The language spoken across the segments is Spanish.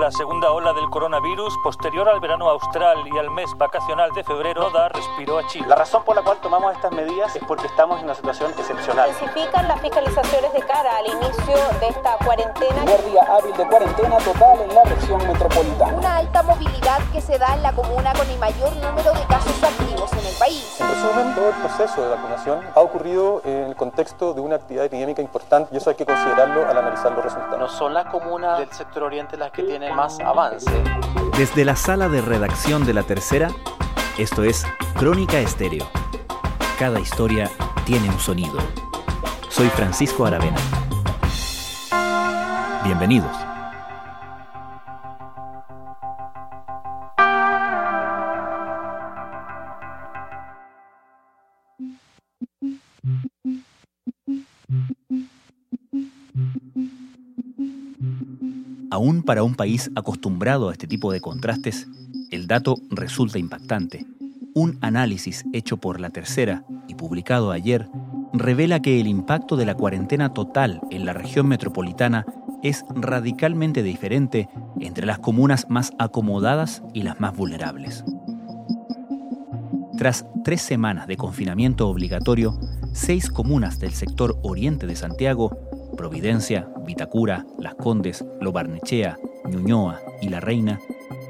La segunda ola del coronavirus, posterior al verano austral y al mes vacacional de febrero, da respiro a Chile. La razón por la cual tomamos estas medidas es porque estamos en una situación excepcional. Intensifican las fiscalizaciones de cara al inicio de esta cuarentena. Primer día hábil de cuarentena total en la región metropolitana. Una alta movilidad que se da en la comuna con el mayor número de casos activos en el país. En resumen, todo el proceso de vacunación ha ocurrido en el contexto de una actividad epidémica importante y eso hay que considerarlo al analizar los resultados. No son las comunas del sector oriente las que tienen más avance. Desde la sala de redacción de La Tercera, esto es Crónica Estéreo. Cada historia tiene un sonido. Soy Francisco Aravena. Bienvenidos. Aún para un país acostumbrado a este tipo de contrastes, el dato resulta impactante. Un análisis hecho por la tercera y publicado ayer revela que el impacto de la cuarentena total en la región metropolitana es radicalmente diferente entre las comunas más acomodadas y las más vulnerables. Tras tres semanas de confinamiento obligatorio, seis comunas del sector oriente de Santiago Providencia, Vitacura, Las Condes, Lo Barnechea, Ñuñoa y La Reina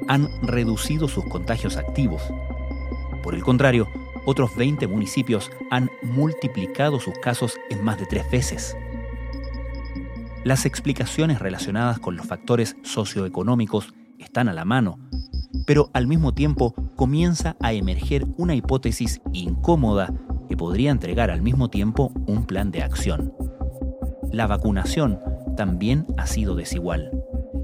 han reducido sus contagios activos. Por el contrario, otros 20 municipios han multiplicado sus casos en más de tres veces. Las explicaciones relacionadas con los factores socioeconómicos están a la mano, pero al mismo tiempo comienza a emerger una hipótesis incómoda que podría entregar al mismo tiempo un plan de acción la vacunación también ha sido desigual.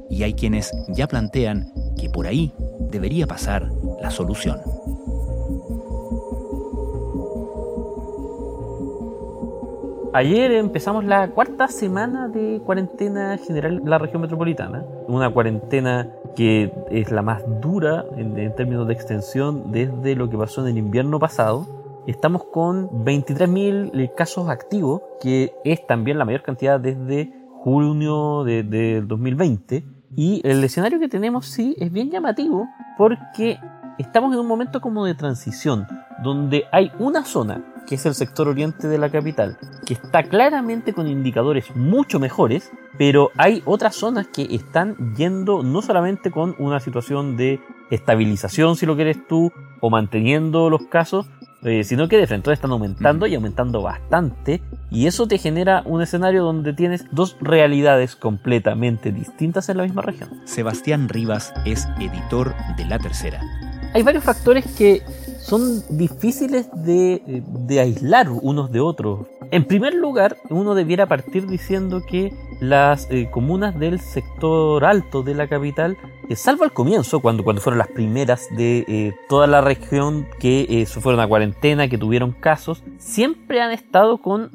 Y hay quienes ya plantean que por ahí debería pasar la solución. Ayer empezamos la cuarta semana de cuarentena general en la región metropolitana. Una cuarentena que es la más dura en, términos de extensión desde lo que pasó en el invierno pasado estamos con 23.000 casos activos, que es también la mayor cantidad desde junio de, de 2020. Y el escenario que tenemos sí es bien llamativo porque estamos en un momento como de transición, donde hay una zona, que es el sector oriente de la capital, que está claramente con indicadores mucho mejores, pero hay otras zonas que están yendo no solamente con una situación de estabilización, si lo quieres tú, o manteniendo los casos, eh, sino que de frente están aumentando y aumentando bastante, y eso te genera un escenario donde tienes dos realidades completamente distintas en la misma región. Sebastián Rivas es editor de La Tercera. Hay varios factores que son difíciles de, de aislar unos de otros. En primer lugar, uno debiera partir diciendo que las eh, comunas del sector alto de la capital, eh, salvo al comienzo, cuando, cuando fueron las primeras de eh, toda la región que fueron a cuarentena, que tuvieron casos, siempre han estado con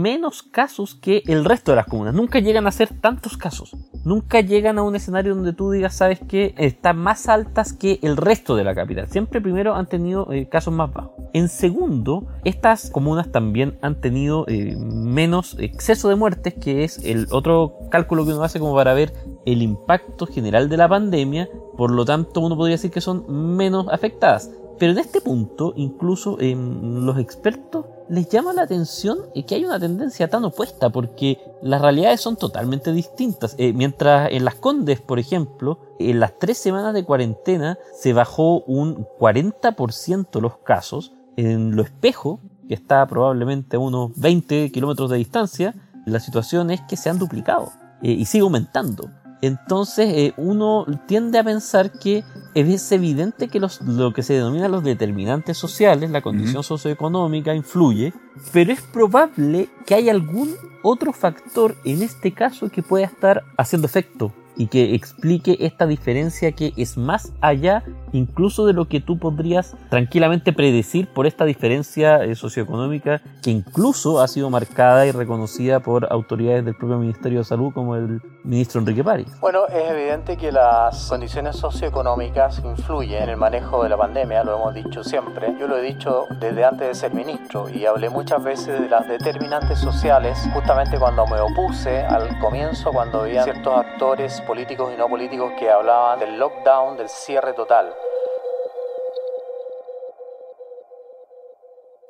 menos casos que el resto de las comunas. Nunca llegan a ser tantos casos. Nunca llegan a un escenario donde tú digas, sabes que están más altas que el resto de la capital. Siempre primero han tenido casos más bajos. En segundo, estas comunas también han tenido menos exceso de muertes, que es el otro cálculo que uno hace como para ver el impacto general de la pandemia, por lo tanto uno podría decir que son menos afectadas. Pero en este punto, incluso los expertos les llama la atención que hay una tendencia tan opuesta, porque las realidades son totalmente distintas. Eh, mientras en las Condes, por ejemplo, en las tres semanas de cuarentena se bajó un 40% los casos, en lo espejo, que está probablemente a unos 20 kilómetros de distancia, la situación es que se han duplicado eh, y sigue aumentando. Entonces eh, uno tiende a pensar que es evidente que los, lo que se denomina los determinantes sociales, la condición socioeconómica, influye, pero es probable que haya algún otro factor en este caso que pueda estar haciendo efecto y que explique esta diferencia que es más allá incluso de lo que tú podrías tranquilamente predecir por esta diferencia eh, socioeconómica que incluso ha sido marcada y reconocida por autoridades del propio Ministerio de Salud como el ministro Enrique París. Bueno, es evidente que las condiciones socioeconómicas influyen en el manejo de la pandemia, lo hemos dicho siempre. Yo lo he dicho desde antes de ser ministro y hablé muchas veces de las determinantes sociales justamente cuando me opuse al comienzo, cuando había ciertos actores políticos y no políticos que hablaban del lockdown, del cierre total.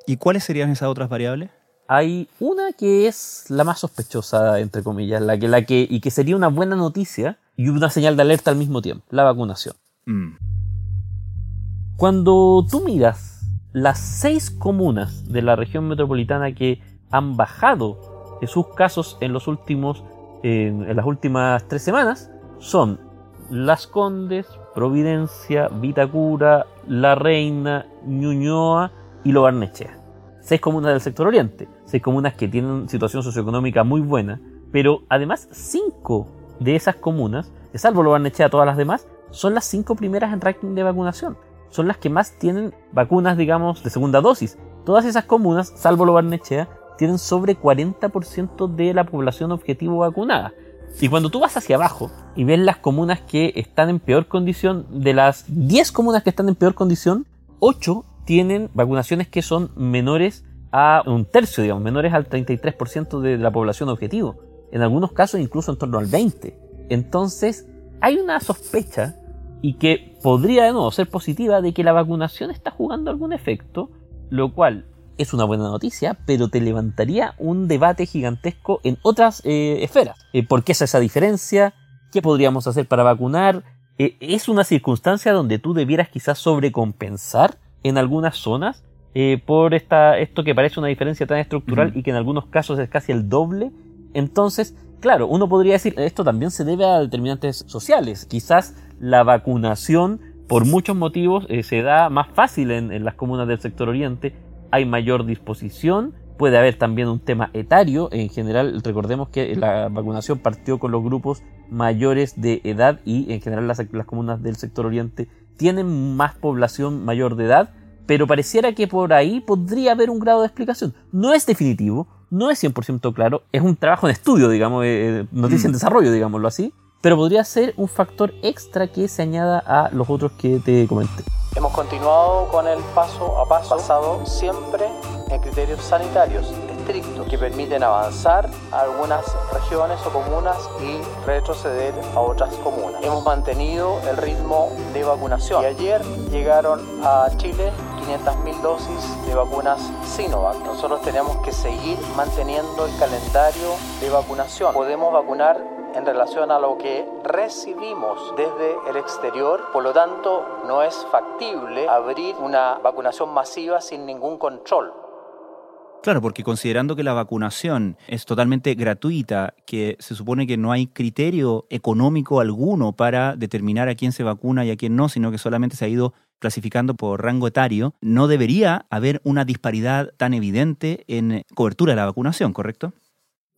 ¿Y cuáles serían esas otras variables? Hay una que es la más sospechosa, entre comillas, la que, la que, y que sería una buena noticia y una señal de alerta al mismo tiempo, la vacunación. Mm. Cuando tú miras las seis comunas de la región metropolitana que han bajado sus casos en los últimos en, las últimas tres semanas, son Las Condes, Providencia, Vitacura, La Reina, Ñuñoa y Lo Barnechea. Seis comunas del sector oriente, seis comunas que tienen situación socioeconómica muy buena, pero además cinco de esas comunas, salvo Lo Barnechea todas las demás, son las cinco primeras en ranking de vacunación. Son las que más tienen vacunas, digamos, de segunda dosis. Todas esas comunas, salvo Lo Barnechea, tienen sobre 40% de la población objetivo vacunada. Y cuando tú vas hacia abajo y ves las comunas que están en peor condición, de las 10 comunas que están en peor condición, 8 tienen vacunaciones que son menores a un tercio, digamos, menores al 33% de la población objetivo. En algunos casos incluso en torno al 20%. Entonces, hay una sospecha y que podría de nuevo ser positiva de que la vacunación está jugando algún efecto, lo cual es una buena noticia, pero te levantaría un debate gigantesco en otras eh, esferas. Eh, ¿Por qué es esa diferencia? ¿Qué podríamos hacer para vacunar? Eh, ¿Es una circunstancia donde tú debieras quizás sobrecompensar en algunas zonas por esta, esto que parece una diferencia tan estructural y que en algunos casos es casi el doble? Entonces, claro, uno podría decir, esto también se debe a determinantes sociales. Quizás la vacunación, por muchos motivos, se da más fácil en, en las comunas del sector oriente, hay mayor disposición, puede haber también un tema etario, en general recordemos que la vacunación partió con los grupos mayores de edad y en general las, las, comunas del sector oriente tienen más población mayor de edad, pero pareciera que por ahí podría haber un grado de explicación. No es definitivo, no es 100% claro, es un trabajo en estudio, digamos, eh, noticia en desarrollo, digámoslo así, pero podría ser un factor extra que se añada a los otros que te comenté. Hemos continuado con el paso a paso basado siempre en criterios sanitarios estrictos que permiten avanzar a algunas regiones o comunas y retroceder a otras comunas. Hemos mantenido el ritmo de vacunación y ayer llegaron a Chile 500.000 dosis de vacunas Sinovac. Nosotros tenemos que seguir manteniendo el calendario de vacunación. Podemos vacunar en relación a lo que recibimos desde el exterior, por lo tanto no es factible abrir una vacunación masiva sin ningún control. Claro, porque considerando que la vacunación es totalmente gratuita, que se supone que no hay criterio económico alguno para determinar a quién se vacuna y a quién no, sino que solamente se ha ido clasificando por rango etario, no debería haber una disparidad tan evidente en cobertura de la vacunación, ¿correcto?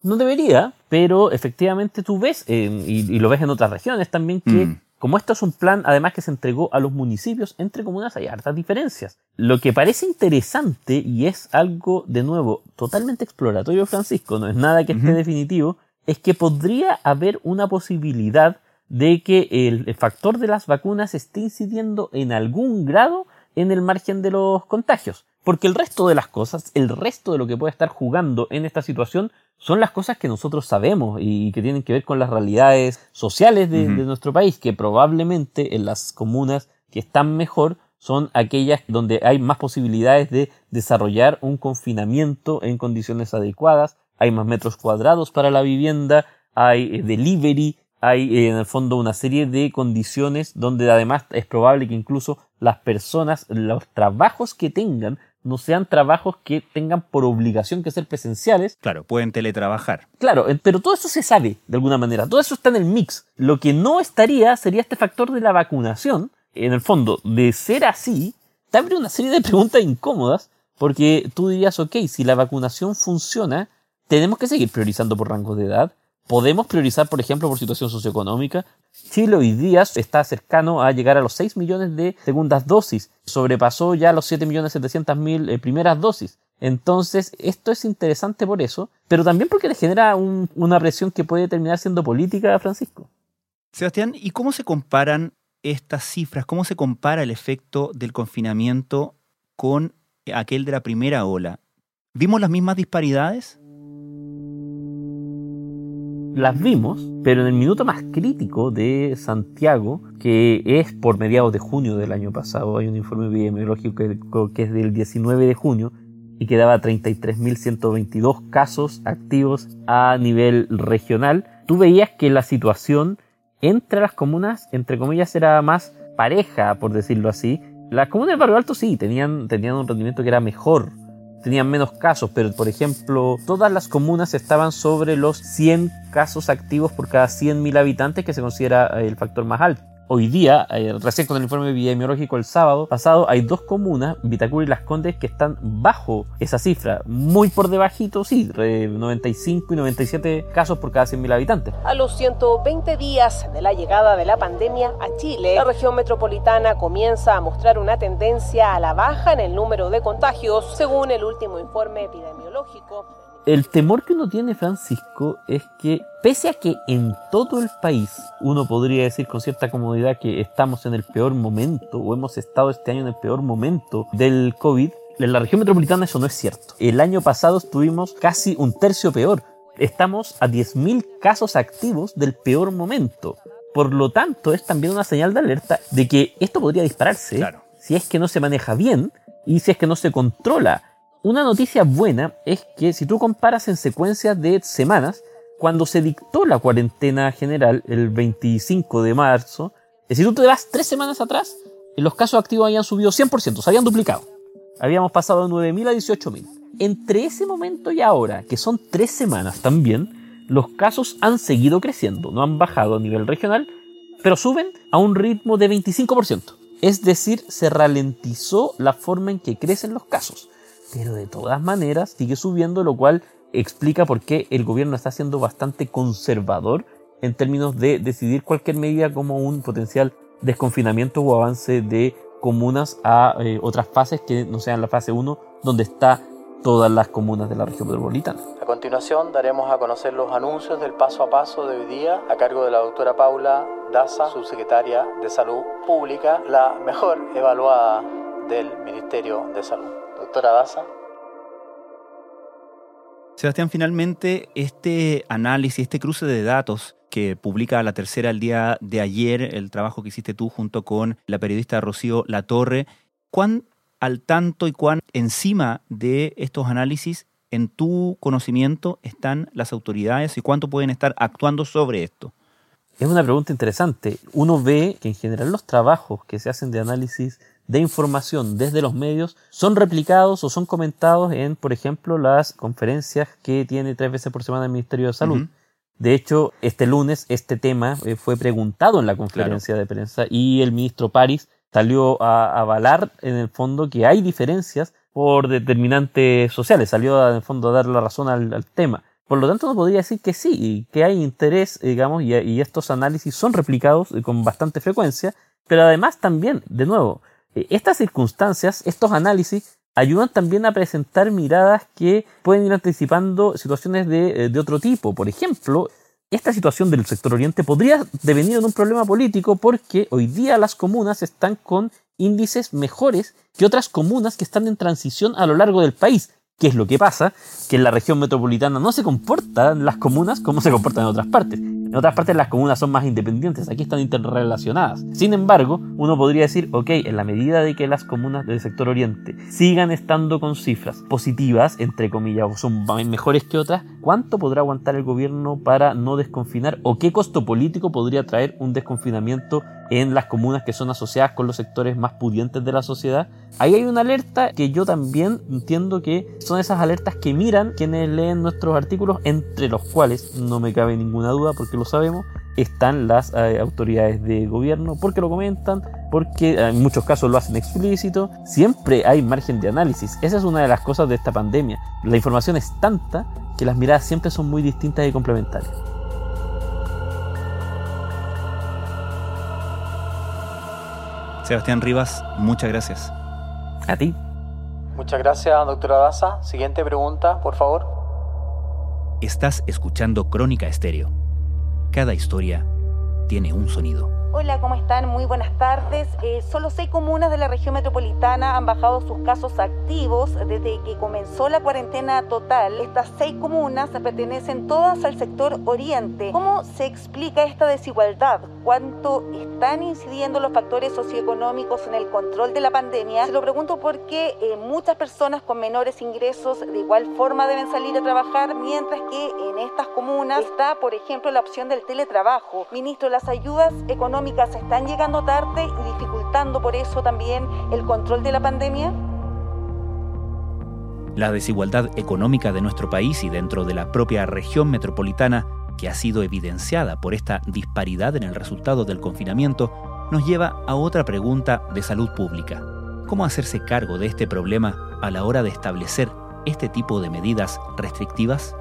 No debería, pero efectivamente tú ves, eh, y, y, lo ves en otras regiones también, que mm. como esto es un plan además que se entregó a los municipios, entre comunas hay hartas diferencias. Lo que parece interesante y es algo, de nuevo, totalmente exploratorio, Francisco, no es nada que esté definitivo, es que podría haber una posibilidad de que el factor de las vacunas esté incidiendo en algún grado en el margen de los contagios. Porque el resto de las cosas, el resto de lo que puede estar jugando en esta situación, son las cosas que nosotros sabemos y que tienen que ver con las realidades sociales de, uh -huh. de, nuestro país, que probablemente en las comunas que están mejor son aquellas donde hay más posibilidades de desarrollar un confinamiento en condiciones adecuadas, hay más metros cuadrados para la vivienda, hay eh, delivery, hay eh, en el fondo una serie de condiciones donde además es probable que incluso las personas, los trabajos que tengan, no sean trabajos que tengan por obligación que ser presenciales. Claro, pueden teletrabajar. Claro, pero todo eso se sabe de alguna manera, todo eso está en el mix. Lo que no estaría sería este factor de la vacunación. En el fondo, de ser así, te abre una serie de preguntas incómodas, porque tú dirías, ok, si la vacunación funciona, tenemos que seguir priorizando por rangos de edad, podemos priorizar, por ejemplo, por situación socioeconómica. Chile hoy día está cercano a llegar a los 6 millones de segundas dosis. Sobrepasó ya los 7 millones 700 mil eh, primeras dosis. Entonces, esto es interesante por eso, pero también porque le genera un, una presión que puede terminar siendo política, Francisco. Sebastián, ¿y cómo se comparan estas cifras? ¿Cómo se compara el efecto del confinamiento con aquel de la primera ola? ¿Vimos las mismas disparidades? Las vimos, pero en el minuto más crítico de Santiago, que es por mediados de junio del año pasado, hay un informe epidemiológico que, es del 19 de junio y que daba 33.122 casos activos a nivel regional, tú veías que la situación entre las comunas, entre comillas, era más pareja, por decirlo así. Las comunas del barrio alto sí, tenían, tenían un rendimiento que era mejor tenían menos casos, pero por ejemplo, todas las comunas estaban sobre los 100 casos activos por cada 100.000 habitantes, que se considera el factor más alto. Hoy día, eh, recién con el informe epidemiológico el sábado pasado, hay dos comunas, Vitacura y Las Condes, que están bajo esa cifra, muy por debajito, sí, 95 y 97 casos por cada 100.000 habitantes. A los 120 días de la llegada de la pandemia a Chile, la región metropolitana comienza a mostrar una tendencia a la baja en el número de contagios, según el último informe epidemiológico el temor que uno tiene, Francisco, es que pese a que en todo el país uno podría decir con cierta comodidad que estamos en el peor momento o hemos estado este año en el peor momento del COVID, en la región metropolitana eso no es cierto. El año pasado estuvimos casi un tercio peor. Estamos a 10.000 casos activos del peor momento. Por lo tanto, es también una señal de alerta de que esto podría dispararse si es que no se maneja bien y si es que no se controla una noticia buena es que si tú comparas en secuencias de semanas, cuando se dictó la cuarentena general el 25 de marzo, es decir, tú te vas tres semanas atrás, los casos activos habían subido 100%, se habían duplicado. Habíamos pasado de 9.000 a 18.000. Entre ese momento y ahora, que son tres semanas también, los casos han seguido creciendo, no han bajado a nivel regional, pero suben a un ritmo de 25%. Es decir, se ralentizó la forma en que crecen los casos pero de todas maneras sigue subiendo, lo cual explica por qué el gobierno está siendo bastante conservador en términos de decidir cualquier medida como un potencial desconfinamiento o avance de comunas a eh, otras fases que no sean la fase 1, donde está todas las comunas de la región metropolitana. A continuación daremos a conocer los anuncios del paso a paso de hoy día a cargo de la doctora Paula Daza, subsecretaria de Salud Pública, la mejor evaluada del Ministerio de Salud Sebastián, finalmente este análisis, este cruce de datos que publica la tercera el día de ayer, el trabajo que hiciste tú junto con la periodista Rocío Latorre, ¿cuán al tanto y cuán encima de estos análisis en tu conocimiento están las autoridades y cuánto pueden estar actuando sobre esto? Es una pregunta interesante. Uno ve que en general los trabajos que se hacen de análisis de información desde los medios son replicados o son comentados en, por ejemplo, las conferencias que tiene tres veces por semana el Ministerio de Salud. De hecho, este lunes este tema eh, fue preguntado en la conferencia de prensa y el ministro París salió a avalar en el fondo que hay diferencias por determinantes sociales, salió en el fondo a dar la razón al, tema. Por lo tanto, uno podría decir que sí, que hay interés, digamos, y, estos análisis son replicados con bastante frecuencia, pero además también, de nuevo, eh, estas circunstancias, estos análisis, ayudan también a presentar miradas que pueden ir anticipando situaciones de, eh, de, otro tipo. Por ejemplo, esta situación del sector oriente podría devenir en un problema político porque hoy día las comunas están con índices mejores que otras comunas que están en transición a lo largo del país. ¿Qué es lo que pasa? Que en la región metropolitana no se comportan las comunas como se comportan en otras partes. En otras partes las comunas son más independientes, aquí están interrelacionadas. Sin embargo, uno podría decir, ok, en la medida de que las comunas del sector oriente sigan estando con cifras positivas, entre comillas, o son mejores que otras, ¿cuánto podrá aguantar el gobierno para no desconfinar? ¿O qué costo político podría traer un desconfinamiento en las comunas que son asociadas con los sectores más pudientes de la sociedad? Ahí hay una alerta que yo también entiendo que son esas alertas que miran quienes leen nuestros artículos, entre los cuales no me cabe ninguna duda porque lo sabemos, están las eh, autoridades de gobierno, porque lo comentan, porque en muchos casos lo hacen explícito, siempre hay margen de análisis. Esa es una de las cosas de esta pandemia. La información es tanta que las miradas siempre son muy distintas y complementarias. Sebastián Rivas, muchas gracias. A ti. Muchas gracias, doctora Daza. Siguiente pregunta, por favor. Estás escuchando Crónica Estéreo cada historia tiene un sonido. Hola, ¿cómo están? Muy buenas tardes. Eh, solo seis comunas de la región metropolitana han bajado sus casos activos desde que comenzó la cuarentena total. Estas seis comunas pertenecen todas al sector oriente. ¿Cómo se explica esta desigualdad? ¿Cuánto están incidiendo los factores socioeconómicos en el control de la pandemia? Se lo pregunto porque eh, muchas personas con menores ingresos de igual forma deben salir a trabajar, mientras que en estas comunas está, por ejemplo, la opción del teletrabajo. Ministro, las ayudas económicas están llegando tarde y dificultando por eso también el control de la pandemia? La desigualdad económica de nuestro país y dentro de la propia región metropolitana, que ha sido evidenciada por esta disparidad en el resultado del confinamiento, nos lleva a otra pregunta de salud pública. ¿Cómo hacerse cargo de este problema a la hora de establecer este tipo de medidas restrictivas?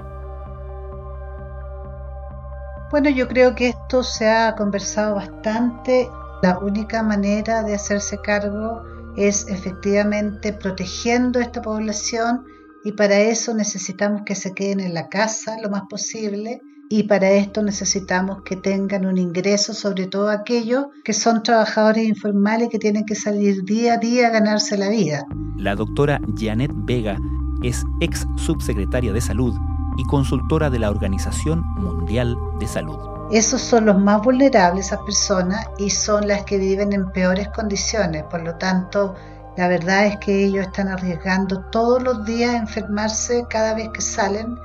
Bueno, yo creo que esto se ha conversado bastante. La única manera de hacerse cargo es efectivamente protegiendo a esta población y para eso necesitamos que se queden en la casa lo más posible y para esto necesitamos que tengan un ingreso, sobre todo aquellos que son trabajadores informales que tienen que salir día a día a ganarse la vida. La doctora Janet Vega es ex subsecretaria de Salud y consultora de la Organización Mundial de Salud. Esos son los más vulnerables, esas personas, y son las que viven en peores condiciones. Por lo tanto, la verdad es que ellos están arriesgando todos los días a enfermarse cada vez que salen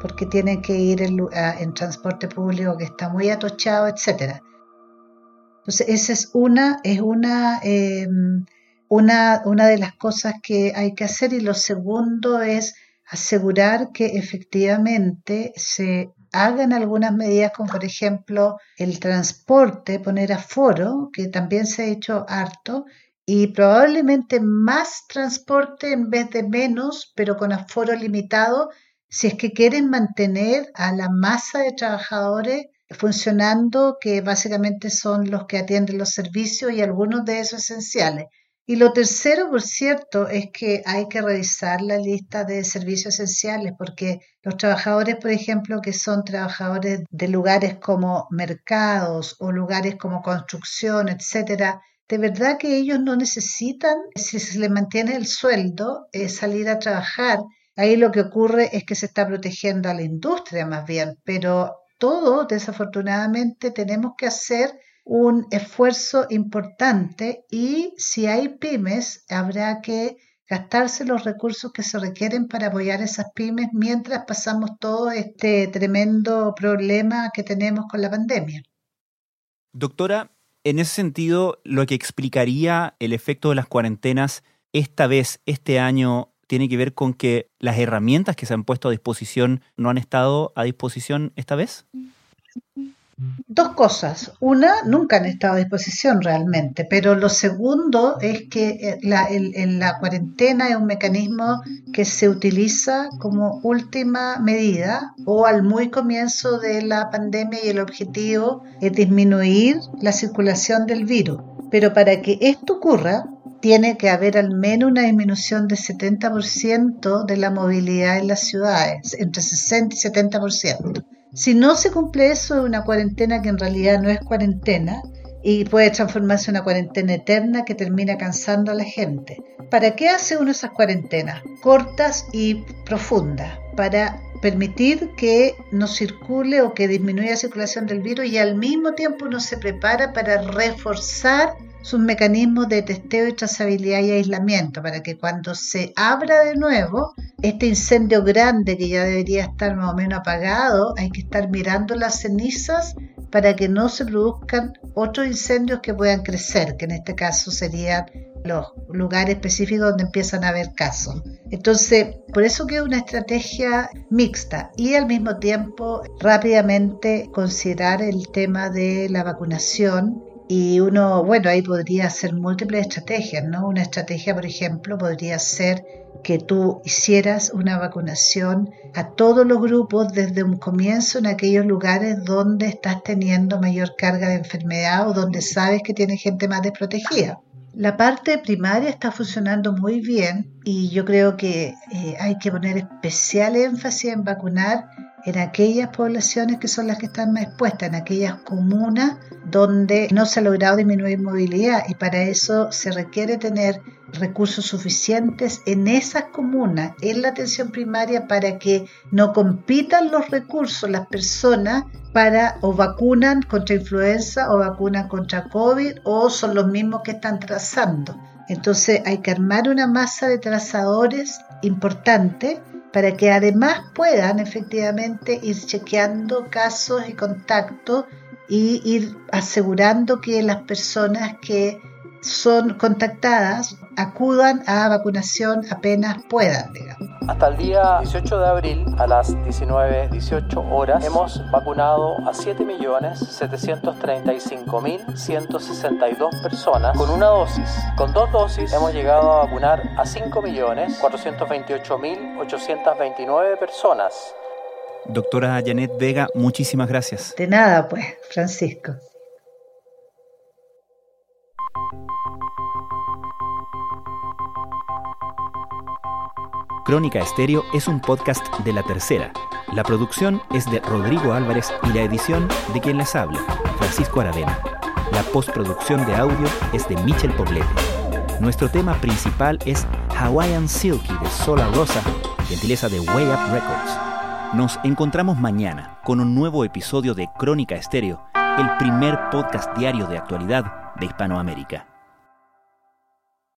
porque tienen que ir en, transporte público que está muy atochado, etc. Entonces, esa es una, es una, em, una, una de las cosas que hay que hacer. Y lo segundo es asegurar que efectivamente se hagan algunas medidas como por ejemplo el transporte, poner aforo, que también se ha hecho harto, y probablemente más transporte en vez de menos, pero con aforo limitado, si es que quieren mantener a la masa de trabajadores funcionando, que básicamente son los que atienden los servicios y algunos de esos esenciales. Y lo tercero, por cierto, es que hay que revisar la lista de servicios esenciales, porque los trabajadores, por ejemplo, que son trabajadores de lugares como mercados o lugares como construcción, etcétera, de verdad que ellos no necesitan, si se les mantiene el sueldo, eh, salir a trabajar. Ahí lo que ocurre es que se está protegiendo a la industria más bien, pero todo, desafortunadamente, tenemos que hacer un esfuerzo importante y si hay pymes, habrá que gastarse los recursos que se requieren para apoyar esas pymes mientras pasamos todo este tremendo problema que tenemos con la pandemia. Doctora, en ese sentido, lo que explicaría el efecto de las cuarentenas esta vez, este año, tiene que ver con que las herramientas que se han puesto a disposición no han estado a disposición esta vez? Dos cosas. Una, nunca han estado a disposición realmente, pero lo segundo es que eh, la, en la cuarentena es un mecanismo que se utiliza como última medida o al muy comienzo de la pandemia y el objetivo es disminuir la circulación del virus. Pero para que esto ocurra, tiene que haber al menos una disminución de 70% de la movilidad en las ciudades, entre 60 y 70%. Si no se cumple eso, es una cuarentena que en realidad no es cuarentena y puede transformarse en una cuarentena eterna que termina cansando a la gente. ¿Para qué hace uno esas cuarentenas? Cortas y profundas, para permitir que no circule o que disminuya la circulación del virus y al mismo tiempo uno se prepara para reforzar sus mecanismos de testeo y trazabilidad y aislamiento para que cuando se abra de nuevo este incendio grande que ya debería estar más o menos apagado, hay que estar mirando las cenizas para que no se produzcan otros incendios que puedan crecer, que en este caso serían los lugares específicos donde empiezan a haber casos. Entonces, por eso que es una estrategia mixta y al mismo tiempo rápidamente considerar el tema de la vacunación y uno, bueno, ahí podría hacer múltiples estrategias, ¿no? Una estrategia, por ejemplo, podría ser que tú hicieras una vacunación a todos los grupos desde un comienzo en aquellos lugares donde estás teniendo mayor carga de enfermedad o donde sabes que tienes gente más desprotegida. La parte primaria está funcionando muy bien y yo creo que eh, hay que poner especial énfasis en vacunar en aquellas poblaciones que son las que están más expuestas, en aquellas comunas donde no se ha logrado disminuir movilidad y para eso se requiere tener recursos suficientes en esas comunas, en la atención primaria, para que no compitan los recursos las personas para o vacunan contra influenza o vacunan contra COVID o son los mismos que están trazando. Entonces hay que armar una masa de trazadores importante para que además puedan efectivamente ir chequeando casos y contactos y ir asegurando que las personas que son contactadas acudan a vacunación apenas puedan, digamos. Hasta el día 18 de abril a las 19.18 horas hemos vacunado a 7.735.162 personas con una dosis. Con dos dosis hemos llegado a vacunar a 5.428.829 personas. Doctora Janet Vega, muchísimas gracias. De nada, pues, Francisco. Crónica Estéreo es un podcast de La Tercera. La producción es de Rodrigo Álvarez y la edición de quien les habla, Francisco Aravena. La postproducción de audio es de Michel Poblete. Nuestro tema principal es Hawaiian Silky de Sola Rosa, gentileza de Way Up Records. Nos encontramos mañana con un nuevo episodio de Crónica Estéreo, el primer podcast diario de actualidad de Hispanoamérica.